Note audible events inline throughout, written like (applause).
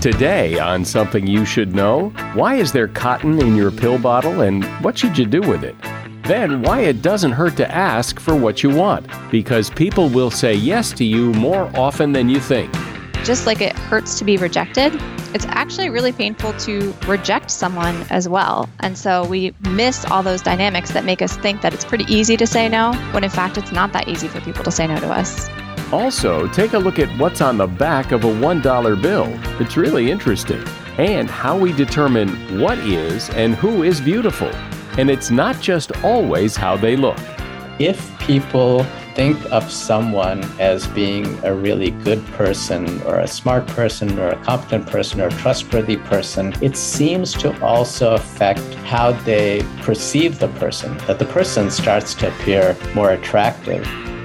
Today on Something You Should Know, why is there cotton in your pill bottle and what should you do with it? Then, why it doesn't hurt to ask for what you want, because people will say yes to you more often than you think. Just like it hurts to be rejected, it's actually really painful to reject someone as well. And so we miss all those dynamics that make us think that it's pretty easy to say no, when in fact it's not that easy for people to say no to us. Also, take a look at what's on the back of a $1 bill. It's really interesting. And how we determine what is and who is beautiful. And it's not just always how they look. If people think of someone as being a really good person or a smart person or a competent person or a trustworthy person, it seems to also affect how they perceive the person, that the person starts to appear more attractive.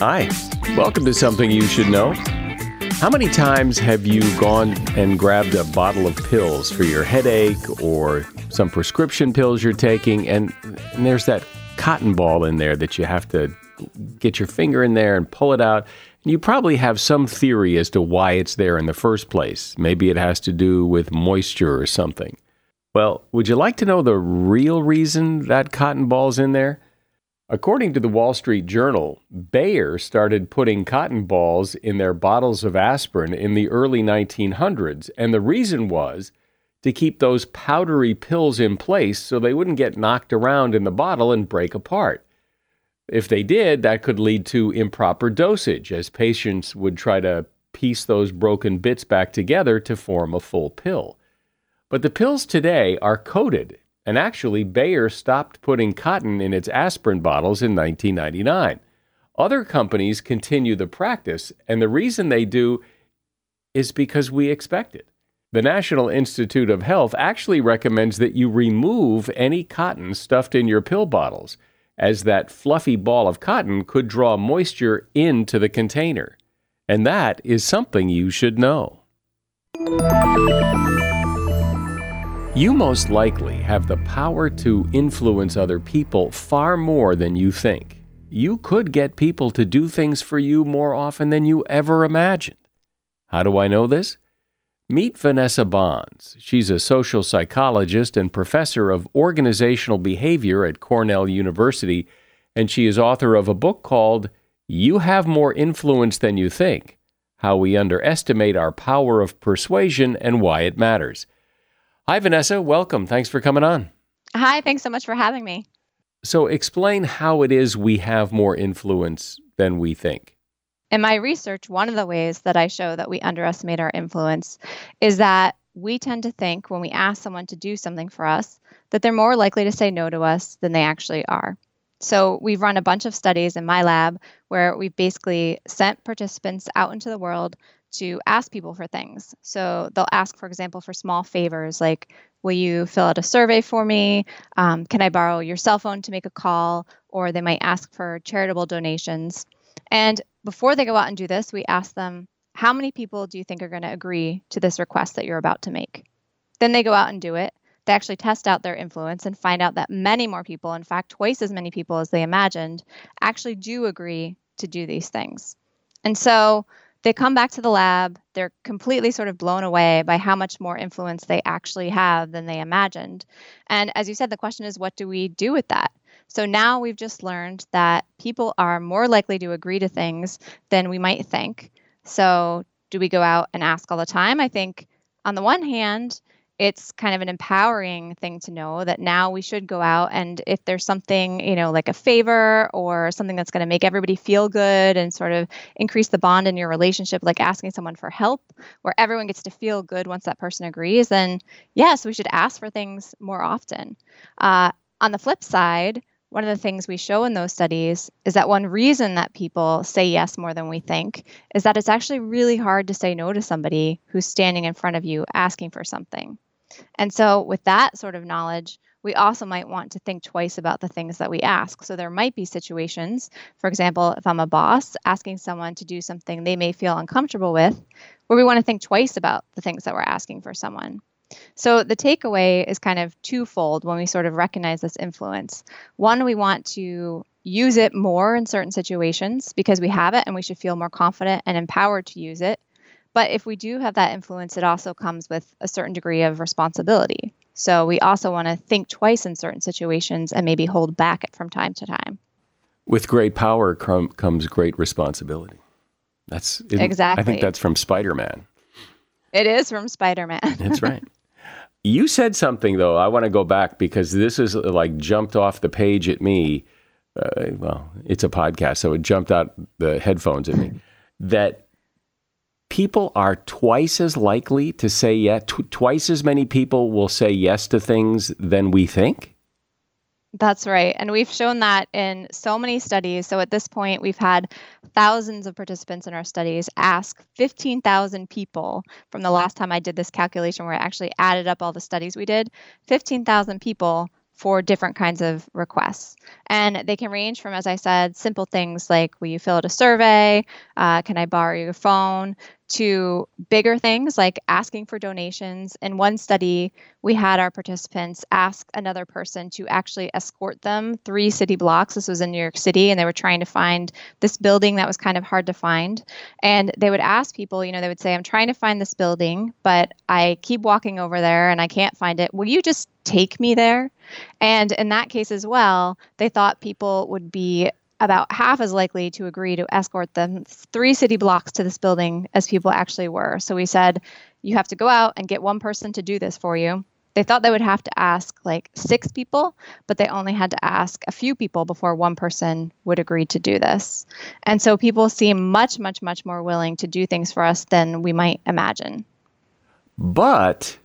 Hi, welcome to Something You Should Know. How many times have you gone and grabbed a bottle of pills for your headache or some prescription pills you're taking, and, and there's that cotton ball in there that you have to get your finger in there and pull it out? You probably have some theory as to why it's there in the first place. Maybe it has to do with moisture or something. Well, would you like to know the real reason that cotton ball's in there? According to the Wall Street Journal, Bayer started putting cotton balls in their bottles of aspirin in the early 1900s, and the reason was to keep those powdery pills in place so they wouldn't get knocked around in the bottle and break apart. If they did, that could lead to improper dosage, as patients would try to piece those broken bits back together to form a full pill. But the pills today are coated, and actually, Bayer stopped putting cotton in its aspirin bottles in 1999. Other companies continue the practice, and the reason they do is because we expect it. The National Institute of Health actually recommends that you remove any cotton stuffed in your pill bottles as that fluffy ball of cotton could draw moisture into the container. And that is something you should know. You most likely have the power to influence other people far more than you think. You could get people to do things for you more often than you ever imagined. How do I know this? Meet Vanessa Bohns. She's a social psychologist and professor of organizational behavior at Cornell University, and she is author of a book called You Have More Influence Than You Think how we underestimate our power of persuasion and why it matters. Hi, Vanessa. Welcome. Thanks for coming on. Hi, thanks so much for having me. So, explain how it is we have more influence than we think. In my research, one of the ways that I show that we underestimate our influence is that we tend to think when we ask someone to do something for us that they're more likely to say no to us than they actually are. So, we've run a bunch of studies in my lab where we've basically sent participants out into the world to ask people for things. So, they'll ask, for example, for small favors like, Will you fill out a survey for me? Um, can I borrow your cell phone to make a call? Or they might ask for charitable donations. And before they go out and do this, we ask them, How many people do you think are going to agree to this request that you're about to make? Then they go out and do it. They actually test out their influence and find out that many more people, in fact, twice as many people as they imagined, actually do agree to do these things. And so they come back to the lab. They're completely sort of blown away by how much more influence they actually have than they imagined. And as you said, the question is, what do we do with that? So now we've just learned that people are more likely to agree to things than we might think. So, do we go out and ask all the time? I think on the one hand, it's kind of an empowering thing to know that now we should go out and if there's something, you know, like a favor or something that's going to make everybody feel good and sort of increase the bond in your relationship, like asking someone for help, where everyone gets to feel good once that person agrees, then yes, we should ask for things more often. Uh, on the flip side, one of the things we show in those studies is that one reason that people say yes more than we think is that it's actually really hard to say no to somebody who's standing in front of you asking for something. And so, with that sort of knowledge, we also might want to think twice about the things that we ask. So, there might be situations, for example, if I'm a boss asking someone to do something they may feel uncomfortable with, where we want to think twice about the things that we're asking for someone. So the takeaway is kind of twofold when we sort of recognize this influence. One, we want to use it more in certain situations because we have it and we should feel more confident and empowered to use it. But if we do have that influence, it also comes with a certain degree of responsibility. So we also want to think twice in certain situations and maybe hold back it from time to time. With great power com- comes great responsibility. That's exactly. I think that's from Spider Man. It is from Spider Man. that's (laughs) right. You said something though. I want to go back because this is like jumped off the page at me. Uh, well, it's a podcast, so it jumped out the headphones at me. That people are twice as likely to say yes. Tw- twice as many people will say yes to things than we think. That's right. And we've shown that in so many studies. So at this point, we've had thousands of participants in our studies ask 15,000 people from the last time I did this calculation where I actually added up all the studies we did. 15,000 people for different kinds of requests. And they can range from, as I said, simple things like will you fill out a survey? Uh, can I borrow your phone? To bigger things like asking for donations. In one study, we had our participants ask another person to actually escort them three city blocks. This was in New York City, and they were trying to find this building that was kind of hard to find. And they would ask people, you know, they would say, I'm trying to find this building, but I keep walking over there and I can't find it. Will you just take me there? And in that case as well, they thought people would be about half as likely to agree to escort them three city blocks to this building as people actually were. So we said, you have to go out and get one person to do this for you. They thought they would have to ask like six people, but they only had to ask a few people before one person would agree to do this. And so people seem much, much, much more willing to do things for us than we might imagine. But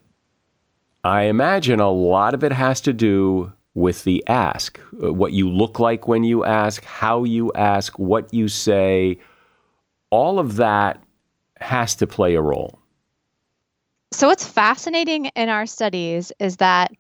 I imagine a lot of it has to do with the ask, uh, what you look like when you ask, how you ask, what you say, all of that has to play a role. So, what's fascinating in our studies is that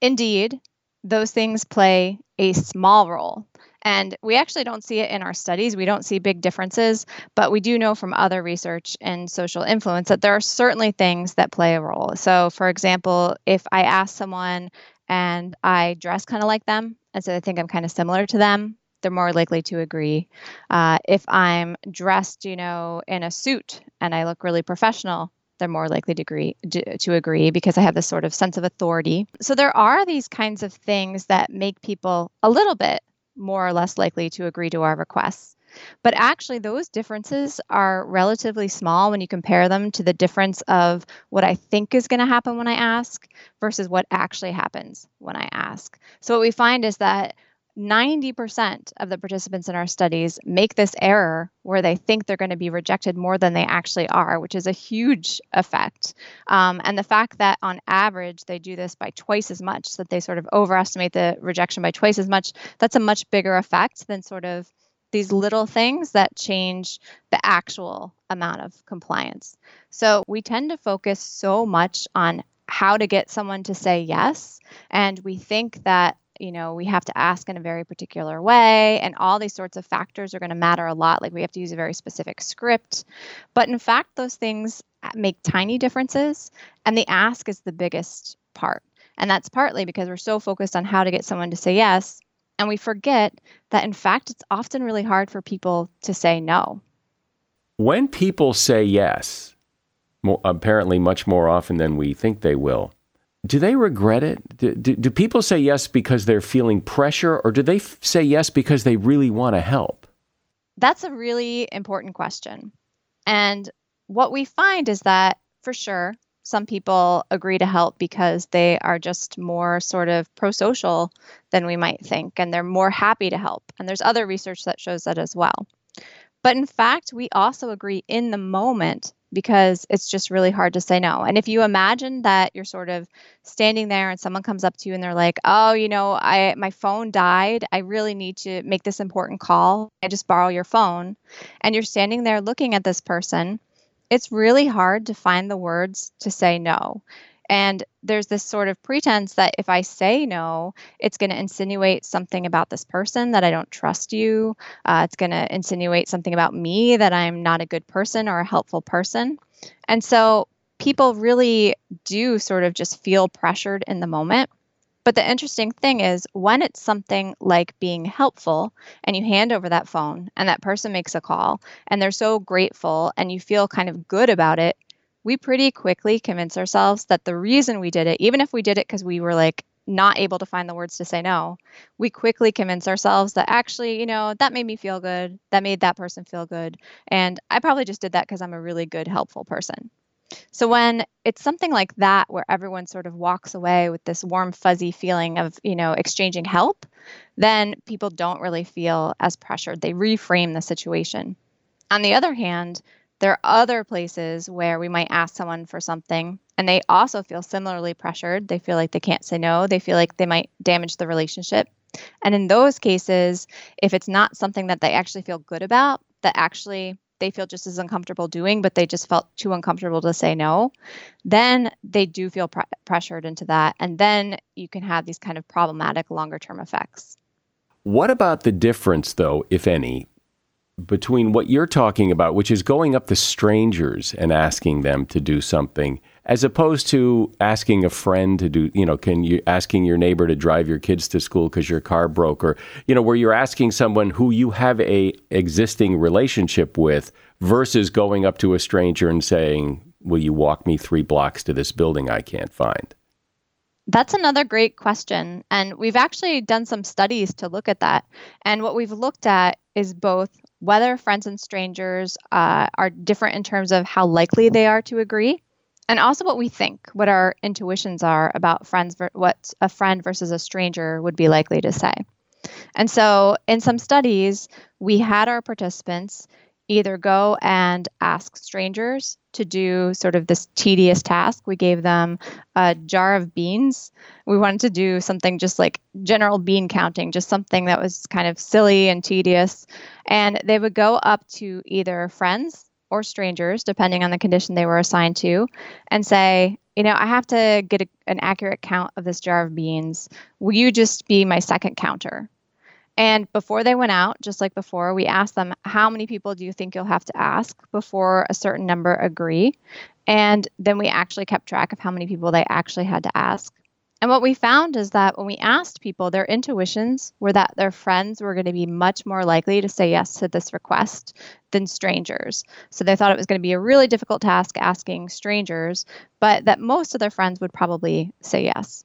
indeed those things play a small role. And we actually don't see it in our studies. We don't see big differences, but we do know from other research and social influence that there are certainly things that play a role. So, for example, if I ask someone and I dress kind of like them, and so they think I'm kind of similar to them, they're more likely to agree. Uh, if I'm dressed, you know, in a suit and I look really professional, they're more likely to agree to agree because I have this sort of sense of authority. So there are these kinds of things that make people a little bit more or less likely to agree to our requests. But actually, those differences are relatively small when you compare them to the difference of what I think is going to happen when I ask versus what actually happens when I ask. So, what we find is that 90% of the participants in our studies make this error where they think they're going to be rejected more than they actually are, which is a huge effect. Um, and the fact that on average they do this by twice as much, that they sort of overestimate the rejection by twice as much, that's a much bigger effect than sort of these little things that change the actual amount of compliance. So we tend to focus so much on how to get someone to say yes. And we think that you know we have to ask in a very particular way and all these sorts of factors are going to matter a lot like we have to use a very specific script but in fact those things uh, make tiny differences and the ask is the biggest part and that's partly because we're so focused on how to get someone to say yes and we forget that in fact it's often really hard for people to say no when people say yes apparently much more often than we think they will do they regret it? Do, do, do, people say yes because they're feeling pressure, or do they f- say yes because they really want to help? That's a really important question. And what we find is that for sure, some people agree to help because they are just more sort of pro social than we might think, and they're more happy to help. And there's other research that shows that as well. But in fact, we also agree in the moment because it's just really hard to say no. And if you imagine that you're sort of standing there and someone comes up to you and they're like, "Oh, you know, I my phone died. I really need to make this important call. I just borrow your phone." And you're standing there looking at this person, it's really hard to find the words to say no. And there's this sort of pretense that if I say no, it's going to insinuate something about this person that I don't trust you. Uh, it's going to insinuate something about me that I'm not a good person or a helpful person. And so people really do sort of just feel pressured in the moment. But the interesting thing is when it's something like being helpful and you hand over that phone and that person makes a call and they're so grateful and you feel kind of good about it, we pretty quickly convince ourselves that the reason we did it, even if we did it because we were like not able to find the words to say no, we quickly convince ourselves that actually, you know, that made me feel good. That made that person feel good. And I probably just did that because I'm a really good, helpful person. So when it's something like that, where everyone sort of walks away with this warm, fuzzy feeling of, you know, exchanging help, then people don't really feel as pressured. They reframe the situation. On the other hand, there are other places where we might ask someone for something and they also feel similarly pressured. They feel like they can't say no. They feel like they might damage the relationship. And in those cases, if it's not something that they actually feel good about, that actually they feel just as uncomfortable doing, but they just felt too uncomfortable to say no, then they do feel pre- pressured into that. And then you can have these kind of problematic longer term effects. What about the difference, though, if any, between what you're talking about, which is going up to strangers and asking them to do something, as opposed to asking a friend to do, you know, can you asking your neighbor to drive your kids to school because your car broke, or you know, where you're asking someone who you have a existing relationship with, versus going up to a stranger and saying, "Will you walk me three blocks to this building I can't find?" That's another great question. And we've actually done some studies to look at that. And what we've looked at is both whether friends and strangers uh, are different in terms of how likely they are to agree, and also what we think, what our intuitions are about friends, what a friend versus a stranger would be likely to say. And so, in some studies, we had our participants either go and ask strangers to do sort of this tedious task. We gave them a jar of beans. We wanted to do something just like general bean counting, just something that was kind of silly and tedious. And they would go up to either friends or strangers, depending on the condition they were assigned to, and say, you know, I have to get a, an accurate count of this jar of beans. Will you just be my second counter? And before they went out, just like before, we asked them, How many people do you think you'll have to ask before a certain number agree? And then we actually kept track of how many people they actually had to ask. And what we found is that when we asked people, their intuitions were that their friends were going to be much more likely to say yes to this request than strangers. So they thought it was going to be a really difficult task asking strangers, but that most of their friends would probably say yes.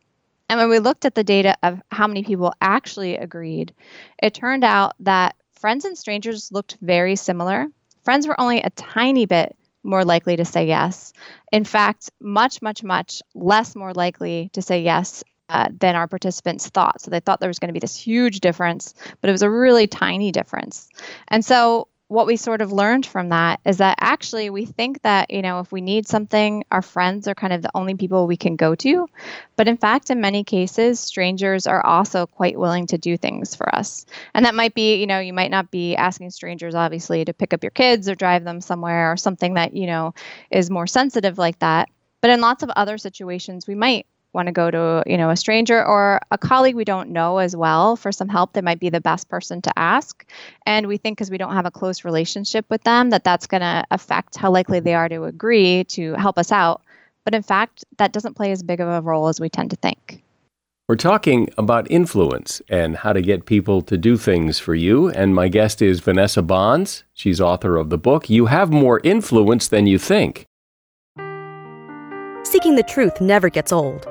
And when we looked at the data of how many people actually agreed, it turned out that friends and strangers looked very similar. Friends were only a tiny bit more likely to say yes. In fact, much, much, much less more likely to say yes uh, than our participants thought. So they thought there was going to be this huge difference, but it was a really tiny difference. And so what we sort of learned from that is that actually we think that you know if we need something our friends are kind of the only people we can go to. But in fact in many cases strangers are also quite willing to do things for us. And that might be you know you might not be asking strangers obviously to pick up your kids or drive them somewhere or something that you know is more sensitive like that. But in lots of other situations we might want to go to you know a stranger or a colleague we don't know as well for some help they might be the best person to ask and we think because we don't have a close relationship with them that that's going to affect how likely they are to agree to help us out but in fact that doesn't play as big of a role as we tend to think we're talking about influence and how to get people to do things for you. And my guest is Vanessa Bohns. She's author of the book, You Have More Influence Than You Think. Seeking the truth never gets old.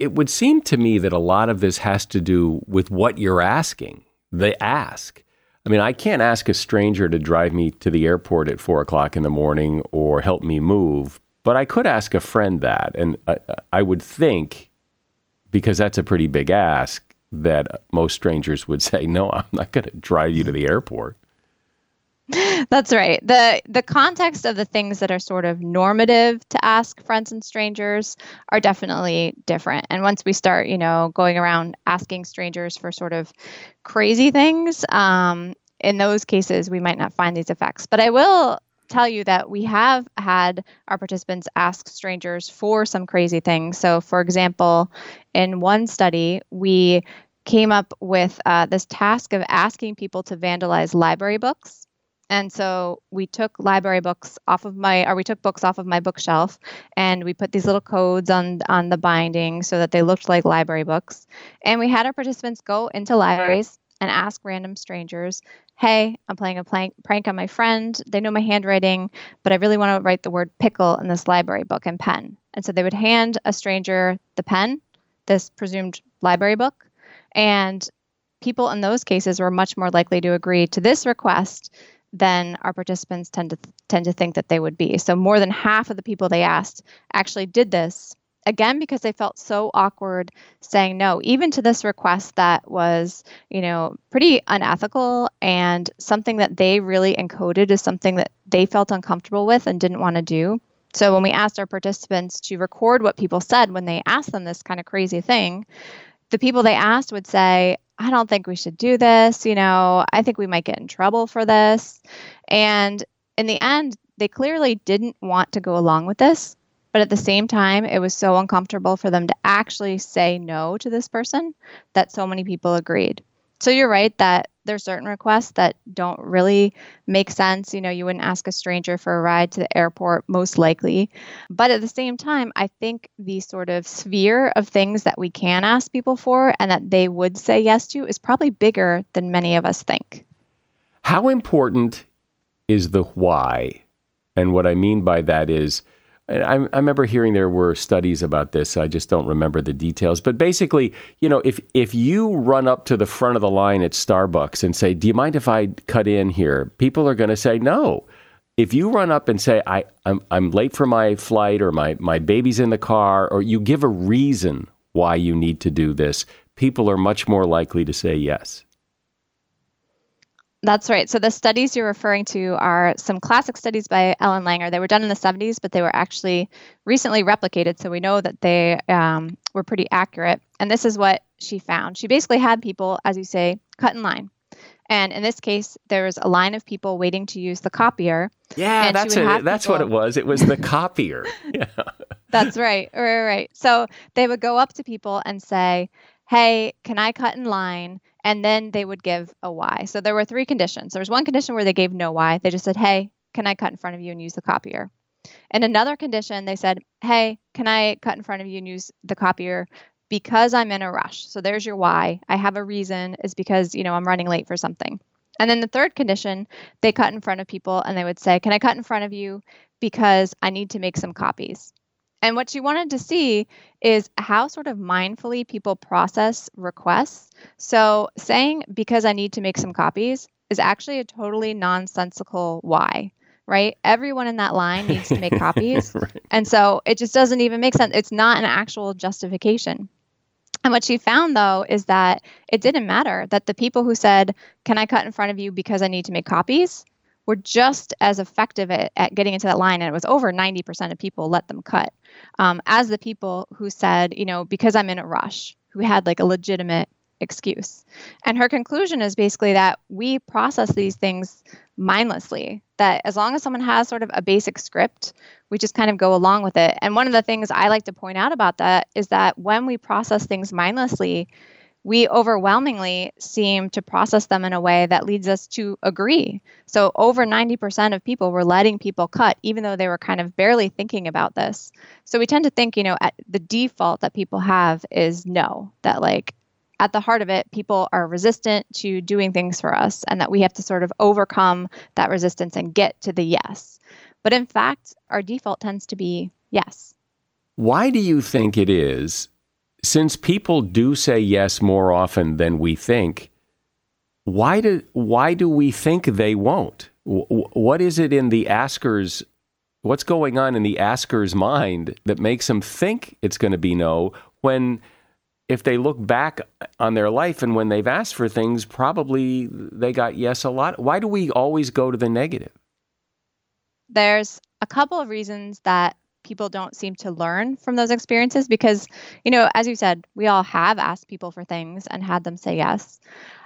it, would seem to me that a lot of this has to do with what you're asking, the ask. I mean, I can't ask a stranger to drive me to the airport at four o'clock in the morning or help me move, but I could ask a friend that. And I, I would think, because that's a pretty big ask, that most strangers would (laughs) say, No, I'm not going to drive you to the airport. That's right. The the context of the things that are sort of normative to ask friends and strangers are definitely different. And once we start, you know, going around asking strangers for sort of crazy things, um, in those cases we might not find these effects. But I will tell you that we have had our participants ask strangers for some crazy things. So, for example, in one study, we came up with uh, this task of asking people to vandalize library books and so we took library books off of my, or we took books off of my bookshelf, and we put these little codes on on the binding so that they looked like library books. And we had our participants go into libraries and ask random strangers, "Hey, I'm playing a plank, prank on my friend. They know my handwriting, but I really want to write the word pickle in this library book in pen." And so they would hand a stranger the pen, this presumed library book, and people in those cases were much more likely to agree to this request than our participants tend to tend to think that they would be. So more than half of the people they asked actually did this again because they felt so awkward saying no even to this request that was you know pretty unethical and something that they really encoded as something that they felt uncomfortable with and didn't want to do so when we asked our participants to record what people said when they asked them this kind of crazy thing the people they asked would say I don't think we should do this. You know, I think we might get in trouble for this. And in the end, they clearly didn't want to go along with this. But at the same time, it was so uncomfortable for them to actually say no to this person that so many people agreed. So you're right that there's certain requests that don't really make sense. You know, you wouldn't ask a stranger for a ride to the airport, most likely. But at the same time, I think the sort of sphere of things that we can ask people for and that they would say yes to is probably bigger than many of us think. How important is the why? And what I mean by that is, I, I, remember hearing there were studies about this. I just don't remember the details. But basically, you know, if if you run up to the front of the line at Starbucks and say, "Do you mind if I cut in here?" People are going to say no. If you run up and say, I, I'm, I'm late for my flight or my, my baby's in the car, or you give a reason why you need to do this, people are much more likely to say yes. That's right. So the studies you're referring to are some classic studies by Ellen Langer. They were done in the 70s, but they were actually recently replicated. So we know that they um, were pretty accurate. And this is what she found. She basically had people, as you say, cut in line. And in this case, there was a line of people waiting to use the copier. Yeah, that's a, that's people... what it was. It was the copier. (laughs) Yeah. that's right. Right, right. So they would go up to people and say, "Hey, can I cut in line?" and then they would give a why. So there were three conditions. There was one condition where they gave no why. They just said, "Hey, can I cut in front of you and use the copier?" And another condition, they said, "Hey, can I cut in front of you and use the copier because I'm in a rush?" So there's your why. I have a reason is because, you know, I'm running late for something. And then the third condition, they cut in front of people and they would say, "Can I cut in front of you because I need to make some copies?" And what she wanted to see is how sort of mindfully people process requests. So saying, because I need to make some copies, is actually a totally nonsensical why, right? Everyone in that line needs to make (laughs) copies. right. And so it just doesn't even make sense. It's not an actual justification. And what she found though is that it didn't matter that the people who said, Can I cut in front of you because I need to make copies? Were just as effective at, at getting into that line. And it was over 90% of people let them cut um, as the people who said, you know, because I'm in a rush, who had like a legitimate excuse. And her conclusion is basically that we process these things mindlessly, that as long as someone has sort of a basic script, we just kind of go along with it. And one of the things I like to point out about that is that when we process things mindlessly, we overwhelmingly seem to process them in a way that leads us to agree. So, over 90% of people were letting people cut, even though they were kind of barely thinking about this. So, we tend to think, you know, the default that people have is no, that like at the heart of it, people are resistant to doing things for us, and that we have to sort of overcome that resistance and get to the yes. But in fact, our default tends to be yes. Why do you think it is since people do say yes more often than we think, why do why do we think they won't? What is it in the asker's what's going on in the asker's mind that makes them think it's going to be no when if they look back on their life and when they've asked for things probably they got yes a lot why do we always go to the negative there's a couple of reasons that people don't seem to learn from those experiences because, you know, as you said, we all have asked people for things and had them say yes.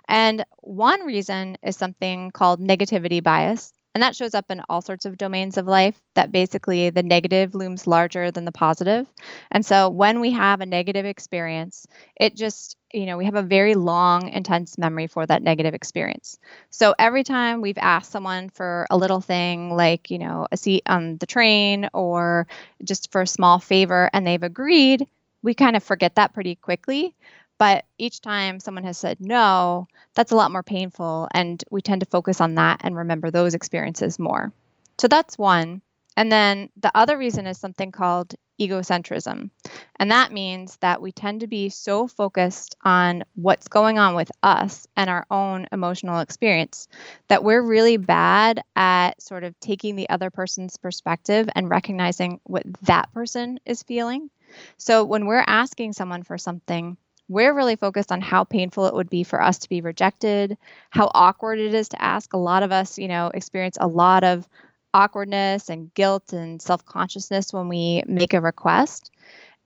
And one reason is something called negativity bias. And that shows up in all sorts of domains of life that basically the negative looms larger than the positive. And so when we have a negative experience, it just, you know, we have a very long, intense memory for that negative experience. So every time we've asked someone for a little thing like, you know, a seat on the train or just for a small favor and they've agreed, we kind of forget that pretty quickly. But each time someone has said no, that's a lot more painful. And we tend to focus on that and remember those experiences more. So that's one. And then the other reason is something called egocentrism. And that means that we tend to be so focused on what's going on with us and our own emotional experience that we're really bad at sort of taking the other person's perspective and recognizing what that person is feeling. So when we're asking someone for something, we're really focused on how painful it would be for us to be rejected, how awkward it is to ask. A lot of us, you know, experience a lot of awkwardness and guilt and self-consciousness when we make a request.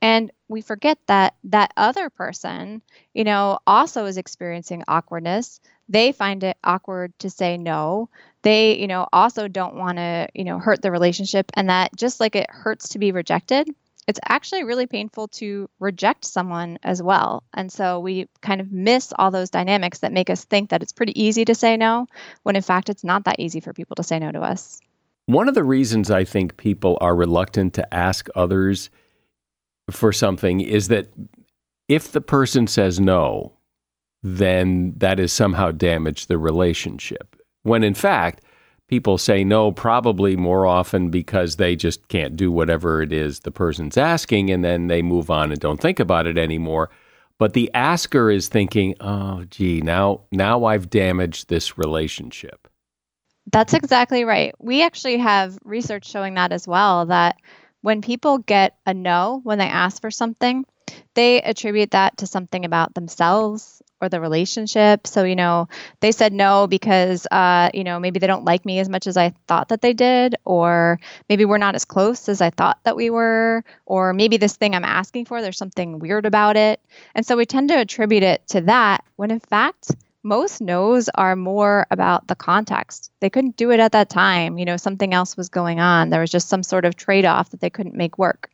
And we forget that that other person, you know, also is experiencing awkwardness. They find it awkward to say no. They, you know, also don't want to, you know, hurt the relationship and that just like it hurts to be rejected, it's actually really painful to reject someone as well. And so we kind of miss all those dynamics that make us think that it's pretty easy to say no, when in fact it's not that easy for people to say no to us. One of the reasons I think people are reluctant to ask others for something is that if the person says no, then that has somehow damaged the relationship. When in fact, people say no probably more often because they just can't do whatever it is the person's asking and then they move on and don't think about it anymore. But the asker is thinking oh gee now now i've damaged this relationship. That's exactly right. We actually have research showing that as well that when people get a no when they ask for something they attribute that to something about themselves or the relationship. So, you know, they said no because, uh, you know, maybe they don't like me as much as I thought that they did, or maybe we're not as close as I thought that we were, or maybe this thing I'm asking for, there's something weird about it. And so we tend to attribute it to that when in fact, most no's are more about the context. They couldn't do it at that time. You know, something else was going on. There was just some sort of trade off that they couldn't make work.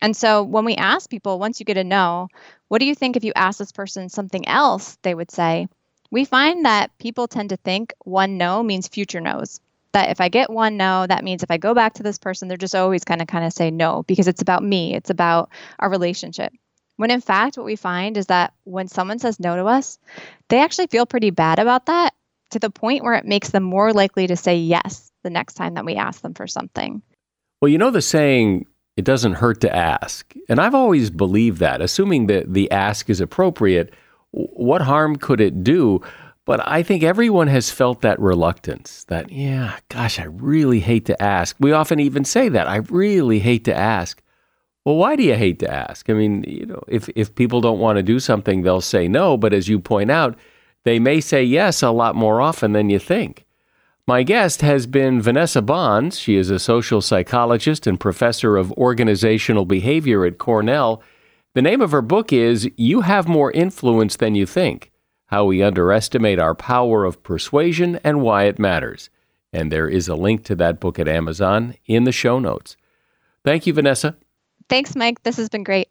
And so when we ask people, once you get a no, what do you think if you ask this person something else? They would say, we find that people tend to think one no means future no's. That if I get one no, that means if I go back to this person, they're just always going to kind of say no because it's about me, it's about our relationship. When in fact, what we find is that when someone says no to us, they actually feel pretty bad about that to the point where it makes them more likely to say yes the next time that we ask them for something. Well, you know the saying, it doesn't hurt to ask. And I've always believed that, assuming that the ask is appropriate, what harm could it do? But I think everyone has felt that reluctance that, yeah, gosh, I really hate to ask. We often even say that, I really hate to ask. Well, why do you hate to ask? I mean, you know, if, if people don't want to do something, they'll say no. But as you point out, they may say yes a lot more often than you think. My guest has been Vanessa Bohns. She is a social psychologist and professor of organizational behavior at Cornell. The name of her book is You Have More Influence Than You Think How We Underestimate Our Power of Persuasion and Why It Matters. And there is a link to that book at Amazon in the show notes. Thank you, Vanessa. Thanks, Mike. This has been great.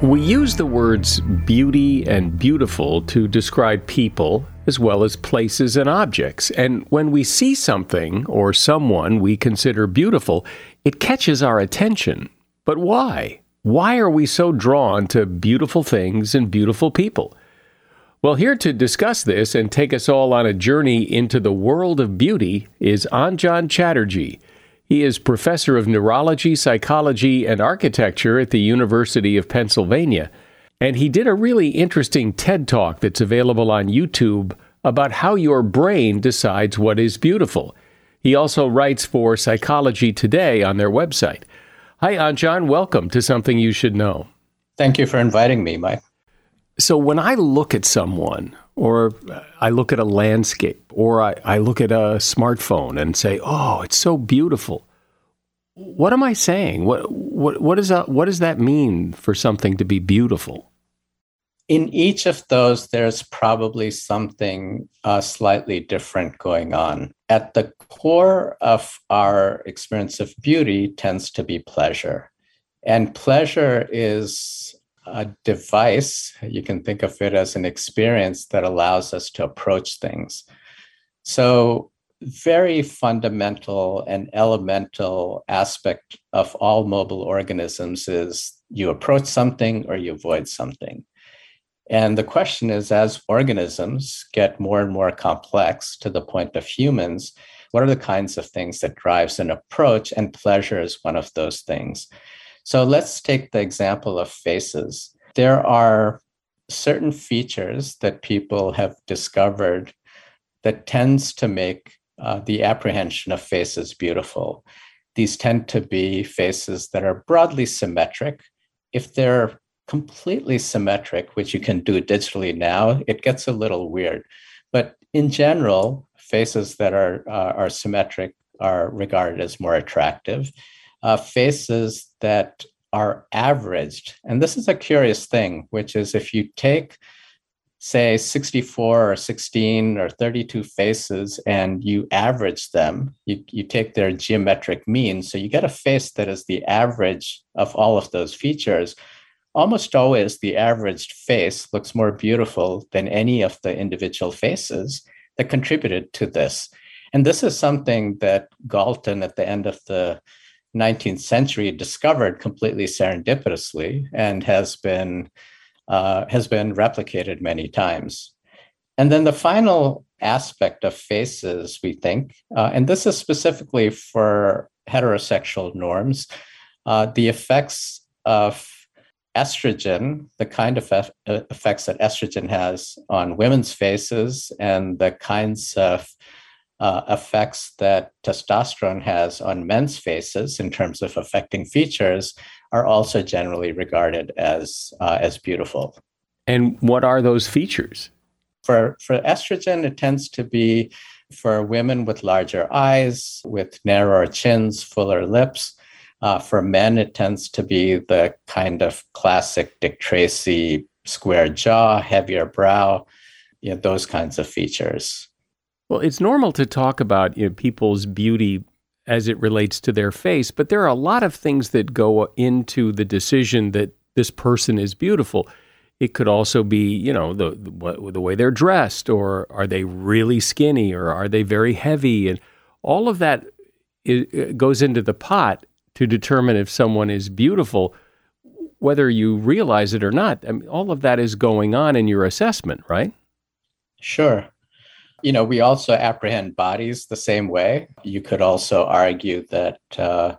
We use the words beauty and beautiful to describe people as well as places and objects. And when we see something or someone we consider beautiful, it catches our attention. But why? Why are we so drawn to beautiful things and beautiful people? Well, here to discuss this and take us all on a journey into the world of beauty is Anjan Chatterjee. He is professor of neurology, psychology, and architecture at the University of Pennsylvania. And he did a really interesting TED talk that's available on YouTube about how your brain decides what is beautiful. He also writes for Psychology Today on their website. Hi, Anjan. Welcome to Something You Should Know. Thank you for inviting me, Mike. So, when I look at someone, or I look at a landscape, or I, I look at a smartphone and say, "Oh, it's so beautiful." What am I saying? What what what does that what does that mean for something to be beautiful? In each of those, there's probably something uh, slightly different going on. At the core of our experience of beauty tends to be pleasure. And pleasure is a device, you can think of it as an experience that allows us to approach things. So, very fundamental and elemental aspect of all mobile organisms is you approach something or you avoid something. And the question is as organisms get more and more complex to the point of humans, what are the kinds of things that drives an approach? And pleasure is one of those things. So let's take the example of faces. There are certain features that people have discovered that tends to make uh, the apprehension of faces beautiful. These tend to be faces that are broadly symmetric. If they're completely symmetric, which you can do digitally now, it gets a little weird. But in general, faces that are uh, are symmetric are regarded as more attractive. Uh, faces that are averaged. And this is a curious thing, which is if you take, say, 64 or 16 or 32 faces and you average them, you, you take their geometric mean. So you get a face that is the average of all of those features. Almost always, the averaged face looks more beautiful than any of the individual faces that contributed to this. And this is something that Galton at the end of the 19th century discovered completely serendipitously and has been uh, has been replicated many times. And then the final aspect of faces, we think, uh, and this is specifically for heterosexual norms, uh, the effects of estrogen, the kind of effects that estrogen has on women's faces, and the kinds of uh, effects that testosterone has on men's faces in terms of affecting features are also generally regarded as uh, as beautiful. And what are those features? For for estrogen, it tends to be for women with larger eyes, with narrower chins, fuller lips. Uh, for men, it tends to be the kind of classic Dick Tracy square jaw, heavier brow, you know, those kinds of features. Well, it's normal to talk about you know, people's beauty as it relates to their face, but there are a lot of things that go into the decision that this person is beautiful. It could also be, you know, the, the the way they're dressed, or are they really skinny, or are they very heavy, and all of that goes into the pot to determine if someone is beautiful, whether you realize it or not. I mean, all of that is going on in your assessment, right? Sure. You know, we also apprehend bodies the same way. You could also argue that uh,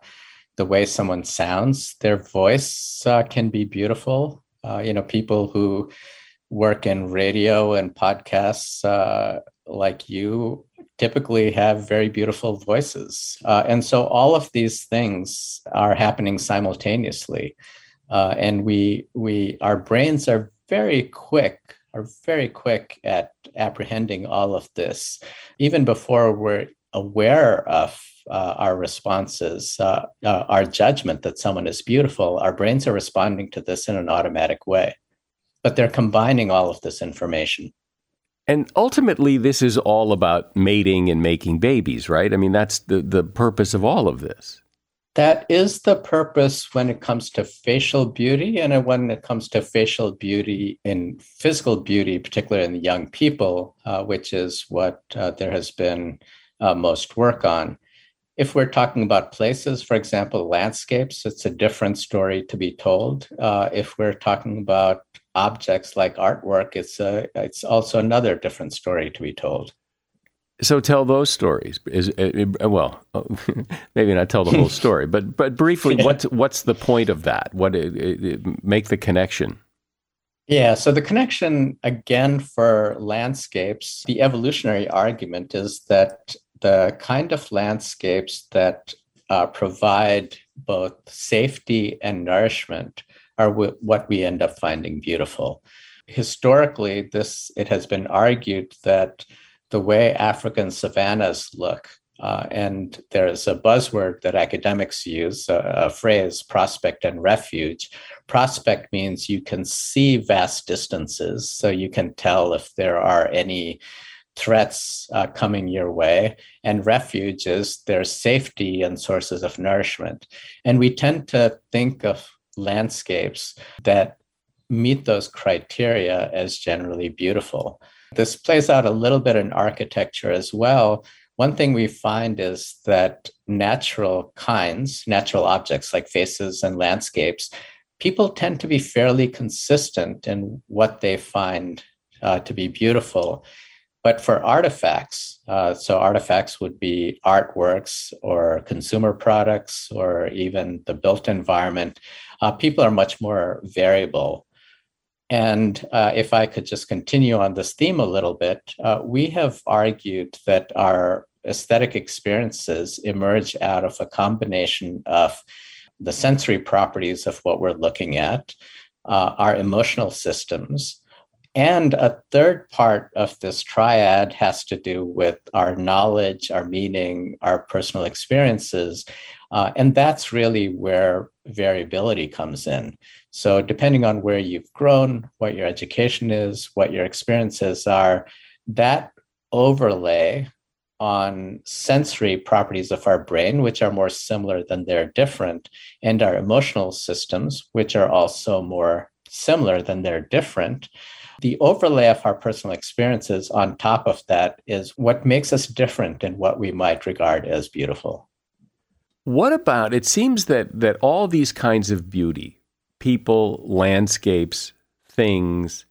the way someone sounds, their voice uh, can be beautiful. Uh, you know, people who work in radio and podcasts uh, like you typically have very beautiful voices. Uh, and so all of these things are happening simultaneously. Uh, and we, we, our brains are very quick are very quick at apprehending all of this, even before we're aware of uh, our responses, uh, uh, our judgment that someone is beautiful, our brains are responding to this in an automatic way. But they're combining all of this information. And ultimately, this is all about mating and making babies, right? I mean, that's the, the purpose of all of this. That is the purpose when it comes to facial beauty and when it comes to facial beauty in physical beauty, particularly in young people, uh, which is what uh, there has been uh, most work on. If we're talking about places, for example, landscapes, it's a different story to be told. Uh, if we're talking about objects like artwork, it's a, it's also another different story to be told. So tell those stories. Is uh, well, (laughs) maybe not tell the whole (laughs) story, but but briefly, yeah. what's what's the point of that? What it, it, make the connection? Yeah. So the connection again for landscapes, the evolutionary argument is that the kind of landscapes that uh, provide both safety and nourishment are w- what we end up finding beautiful. Historically, this it has been argued that the way African savannas look. Uh, and there's a buzzword that academics use, a, a, phrase, prospect and refuge. Prospect means you can see vast distances, so you can tell if there are any threats uh, coming your way. And refuge is there's safety and sources of nourishment. And we tend to think of landscapes that meet those criteria as generally beautiful. This plays out a little bit in architecture as well. One thing we find is that natural kinds, natural objects like faces and landscapes, people tend to be fairly consistent in what they find uh, to be beautiful. But for artifacts, uh, so artifacts would be artworks or consumer products or even the built environment, uh, people are much more variable and uh, if I could just continue on this theme a little bit, uh, we have argued that our aesthetic experiences emerge out of a combination of the sensory properties of what we're looking at, uh, our emotional systems, And a third part of this triad has to do with our knowledge, our meaning, our personal experiences. Uh, and that's really where variability comes in. So, depending on where you've grown, what your education is, what your experiences are, that overlay on sensory properties of our brain, which are more similar than they're different, and our emotional systems, which are also more similar than they're different. The overlay of our personal experiences on top of that is what makes us different in what we might regard as beautiful. What about it seems that that all these kinds of beauty, people, landscapes, things,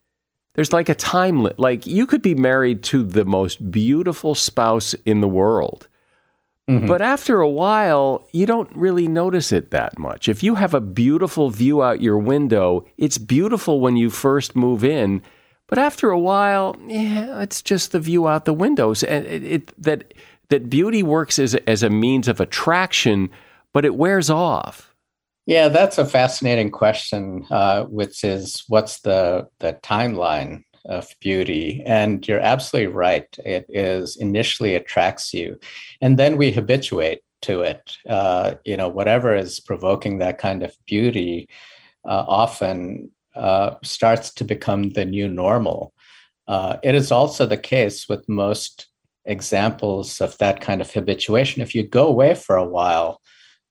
there's like a time li- like you could be married to the most beautiful spouse in the world. Mm-hmm. But after a while, you don't really notice it that much. If you have a beautiful view out your window, it's beautiful when you first move in, but after a while, yeah, it's just the view out the windows, and it, it, that that beauty works as as a means of attraction, but it wears off. Yeah, that's a fascinating question, uh, which is what's the the timeline of beauty? And you're absolutely right. It is initially attracts you, and then we habituate to it. Uh, you know, whatever is provoking that kind of beauty uh, often uh, starts to become the new normal. Uh, it is also the case with most examples of that kind of habituation. If you go away for a while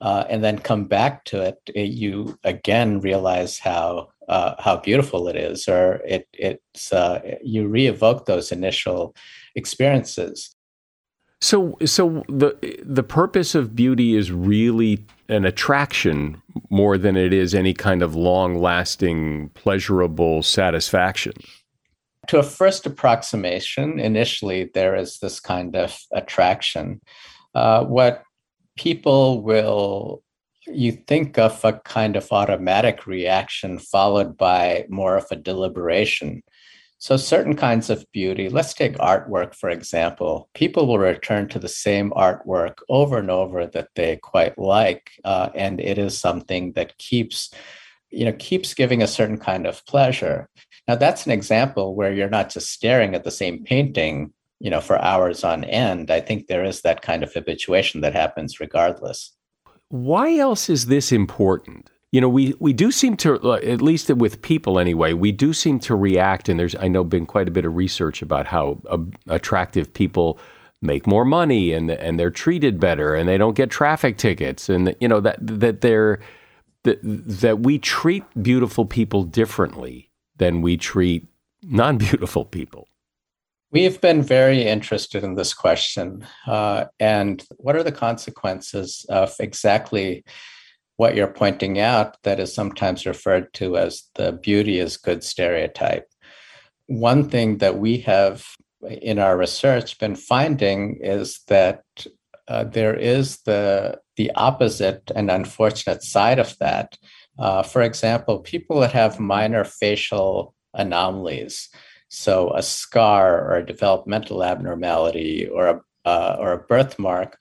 uh, and then come back to it, it you again realize how uh, how beautiful it is, or it it's uh, you re-evoke those initial experiences. So, so the the purpose of beauty is really an attraction more than it is any kind of long lasting, pleasurable satisfaction. To a first approximation, initially there is this kind of attraction. Uh, what people will you think of a kind of automatic reaction followed by more of a deliberation so, certain kinds of beauty, let's take artwork, for example. People will return to the same artwork over and over that they quite like. Uh, and it is something that keeps, you know, keeps giving a certain kind of pleasure. Now, that's an example where you're not just staring at the same painting, you know, for hours on end. I think there is that kind of habituation that happens regardless. Why else is this important? You know, we, we do seem to, uh, at least with people anyway, we do seem to react. And there's, I know, been quite a bit of research about how uh, attractive people make more money and and they're treated better and they don't get traffic tickets and you know that that they're that that we treat beautiful people differently than we treat non-beautiful people. We've been very interested in this question, uh, and what are the consequences of exactly what you're pointing out that is sometimes referred to as the beauty is good stereotype. One thing that we have in our research been finding is that uh, there is the the opposite and unfortunate side of that. Uh, for example, people that have minor facial anomalies, so a scar or a developmental abnormality or a uh, or a birthmark,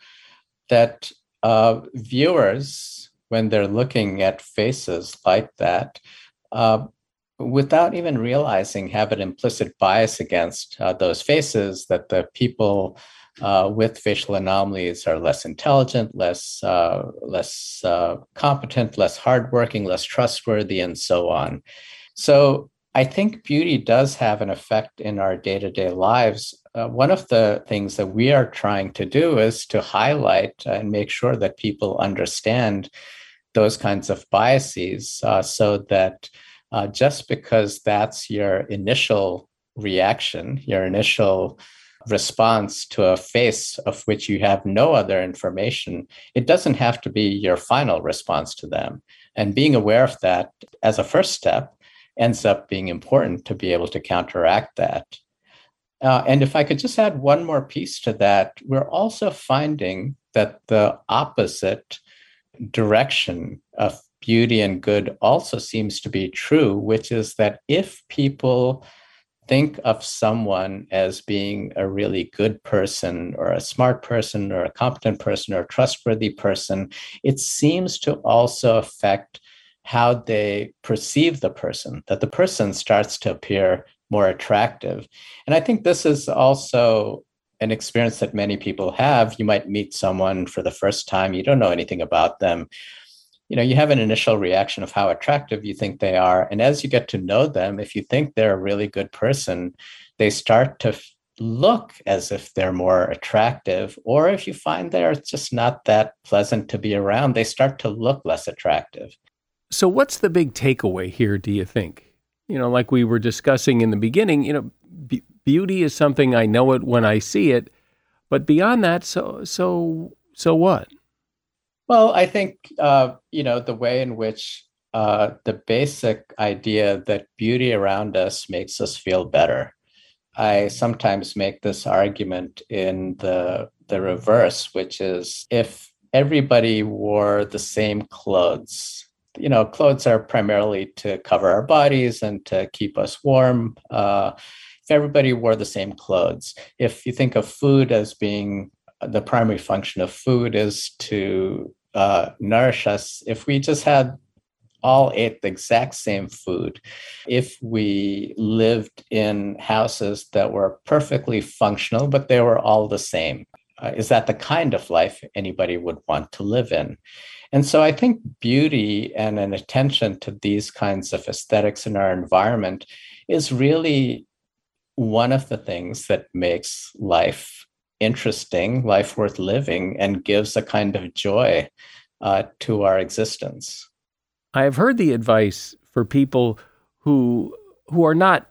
that uh, viewers when they're looking at faces like that, uh, without even realizing, have an implicit bias against uh, those faces that the people uh, with facial anomalies are less intelligent, less uh, less uh, competent, less hardworking, less trustworthy, and so on. So I think beauty does have an effect in our day to day lives. Uh, one of the things that we are trying to do is to highlight and make sure that people understand those kinds of biases uh, so that uh, just because that's your initial reaction, your initial response to a face of which you have no other information, it doesn't have to be your final response to them. And being aware of that as a first step ends up being important to be able to counteract that. Uh, and if I could just add one more piece to that, we're also finding that the opposite direction of beauty and good also seems to be true, which is that if people think of someone as being a really good person or a smart person or a competent person or a trustworthy person, it seems to also affect how they perceive the person, that the person starts to appear more attractive. And I think this is also an experience that many people have. You might meet someone for the first time, you don't know anything about them. You know, you have an initial reaction of how attractive you think they are. And as you get to know them, if you think they're a really good person, they start to look as if they're more attractive. Or if you find they're just not that pleasant to be around, they start to look less attractive. So, what's the big takeaway here, do you think? You know, like we were discussing in the beginning, you know, beauty is something I know it when I see it, but beyond that, so so so what? Well, I think uh, you know the way in which uh, the basic idea that beauty around us makes us feel better. I sometimes make this argument in the the reverse, which is if everybody wore the same clothes, you know, clothes are primarily to cover our bodies and to keep us warm. Uh, if everybody wore the same clothes, if you think of food as being the primary function of food is to uh, nourish us, if we just had all ate the exact same food, if we lived in houses that were perfectly functional, but they were all the same, uh, is that the kind of life anybody would want to live in? And so I think beauty and an attention to these kinds of aesthetics in our environment is really one of the things that makes life interesting, life worth living, and gives a kind of joy uh, to our existence. I have heard the advice for people who who are not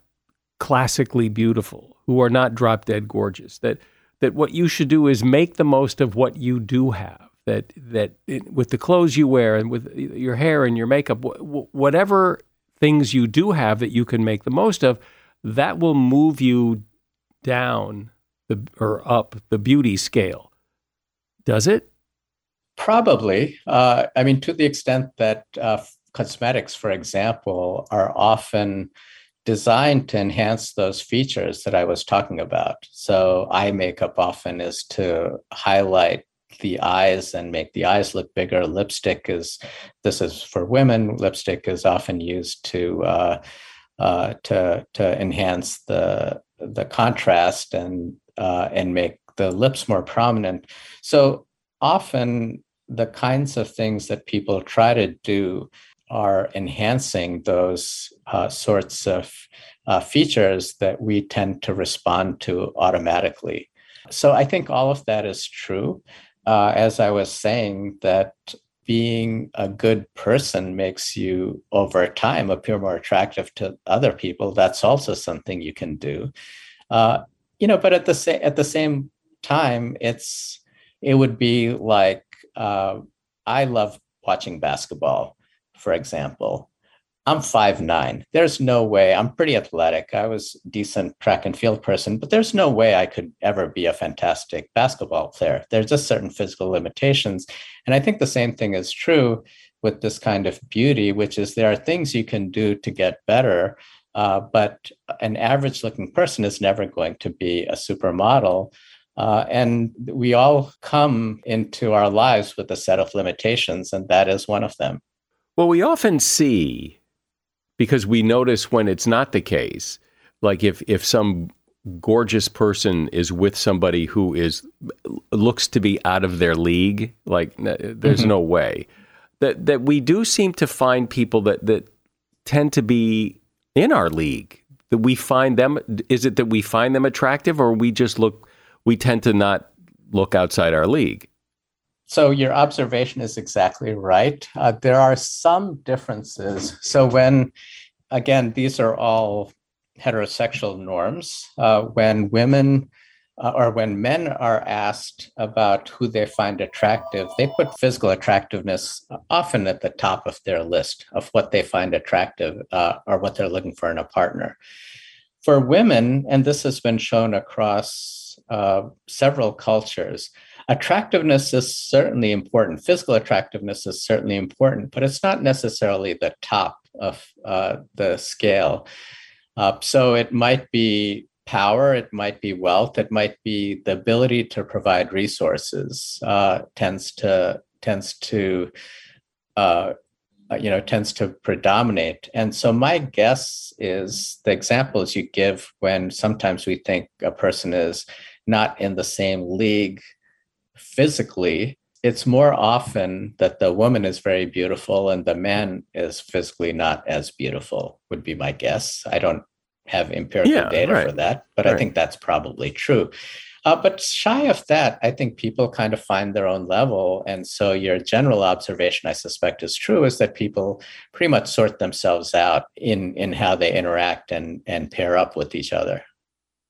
classically beautiful, who are not drop dead gorgeous, that that what you should do is make the most of what you do have. That that it, with the clothes you wear and with your hair and your makeup, whatever things you do have that you can make the most of, that will move you down the, or up the beauty scale. Does it? Probably. Uh, I mean, to the extent that uh, cosmetics, for example, are often designed to enhance those features that I was talking about. So, eye makeup often is to highlight the eyes and make the eyes look bigger. Lipstick is, this is for women, lipstick is often used to uh, uh, to to enhance the the contrast and uh, and make the lips more prominent. So often the kinds of things that people try to do are enhancing those uh, sorts of uh, features that we tend to respond to automatically. So I think all of that is true. Uh, as I was saying, that being a good person makes you over time appear more attractive to other people. That's also something you can do. Uh, you know but at the same at the same time it's it would be like uh, i love watching basketball for example I'm five nine. There's no way. I'm pretty athletic. I was decent track and field person, but there's no way I could ever be a fantastic basketball player. There's just certain physical limitations, and I think the same thing is true with this kind of beauty, which is there are things you can do to get better, uh, but an average looking person is never going to be a supermodel. Uh, and we all come into our lives with a set of limitations, and that is one of them. Well, we often see because we notice when it's not the case. Like if if some gorgeous person is with somebody who is looks to be out of their league, like there's mm-hmm. no way that that we do seem to find people that that tend to be in our league. That we find them is it that we find them attractive or we just look we tend to not look outside our league? So your observation is exactly right. Uh, there are some differences. So when, again, these are all heterosexual norms. Uh, when women uh, or when men are asked about who they find attractive, they put physical attractiveness often at the top of their list of what they find attractive uh, or what they're looking for in a partner. For women, and this has been shown across uh, several cultures, attractiveness is certainly important. Physical attractiveness is certainly important, but it's not necessarily the top of uh, the scale. Uh, so it might be power, it might be wealth, it might be the ability to provide resources. Uh, tends to tends to uh, you know tends to predominate and so my guess is the examples you give when sometimes we think a person is not in the same league physically it's more often that the woman is very beautiful and the man is physically not as beautiful would be my guess i don't have empirical yeah, data right. for that but right. i think that's probably true uh, but shy of that, I think people kind of find their own level. And so your general observation, I suspect, is true, is that people pretty much sort themselves out in, in how they interact and, and pair up with each other.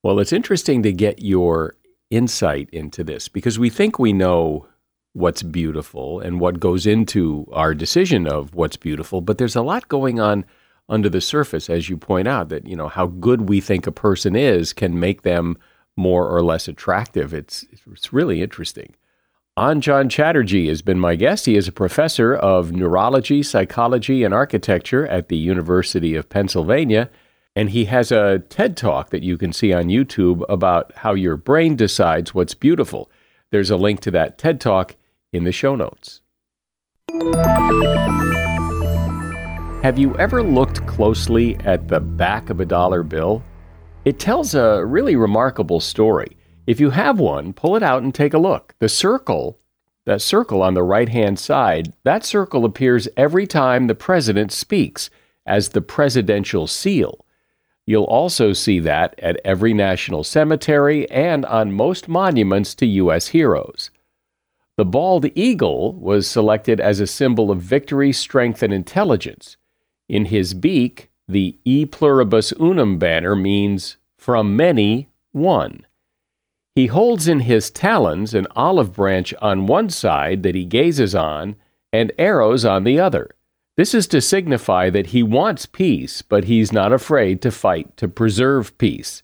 Well, it's interesting to get your insight into this because we think we know what's beautiful and what goes into our decision of what's beautiful, but there's a lot going on under the surface, as you point out, that, you know, how good we think a person is can make them more or less attractive. It's, it's really interesting. Anjan Chatterjee has been my guest. He is a professor of neurology, psychology, and architecture at the University of Pennsylvania. And he has a TED talk that you can see on YouTube about how your brain decides what's beautiful. There's a link to that TED talk in the show notes. Have you ever looked closely at the back of a dollar bill? It tells a really remarkable story. If you have one, pull it out and take a look. The circle, that circle on the right hand side, that circle appears every time the president speaks as the presidential seal. You'll also see that at every national cemetery and on most monuments to U.S. heroes. The bald eagle was selected as a symbol of victory, strength, and intelligence. In his beak, the E pluribus unum banner means from many, one. He holds in his talons an olive branch on one side that he gazes on, and arrows on the other. This is to signify that he wants peace, but he's not afraid to fight to preserve peace.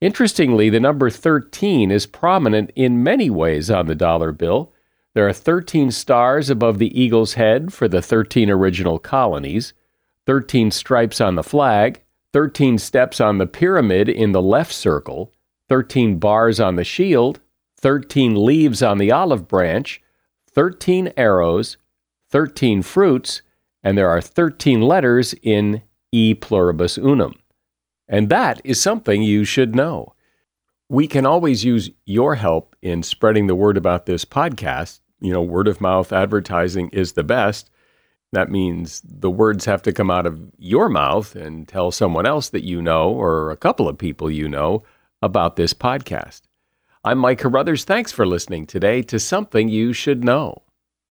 Interestingly, the number 13 is prominent in many ways on the dollar bill. There are 13 stars above the eagle's head for the 13 original colonies. 13 stripes on the flag, 13 steps on the pyramid in the left circle, 13 bars on the shield, 13 leaves on the olive branch, 13 arrows, 13 fruits, and there are 13 letters in E pluribus unum. And that is something you should know. We can always use your help in spreading the word about this podcast. You know, word of mouth advertising is the best. That means the words have to come out of your mouth and tell someone else that you know or a couple of people you know about this podcast. I'm Mike Carruthers. Thanks for listening today to Something You Should Know.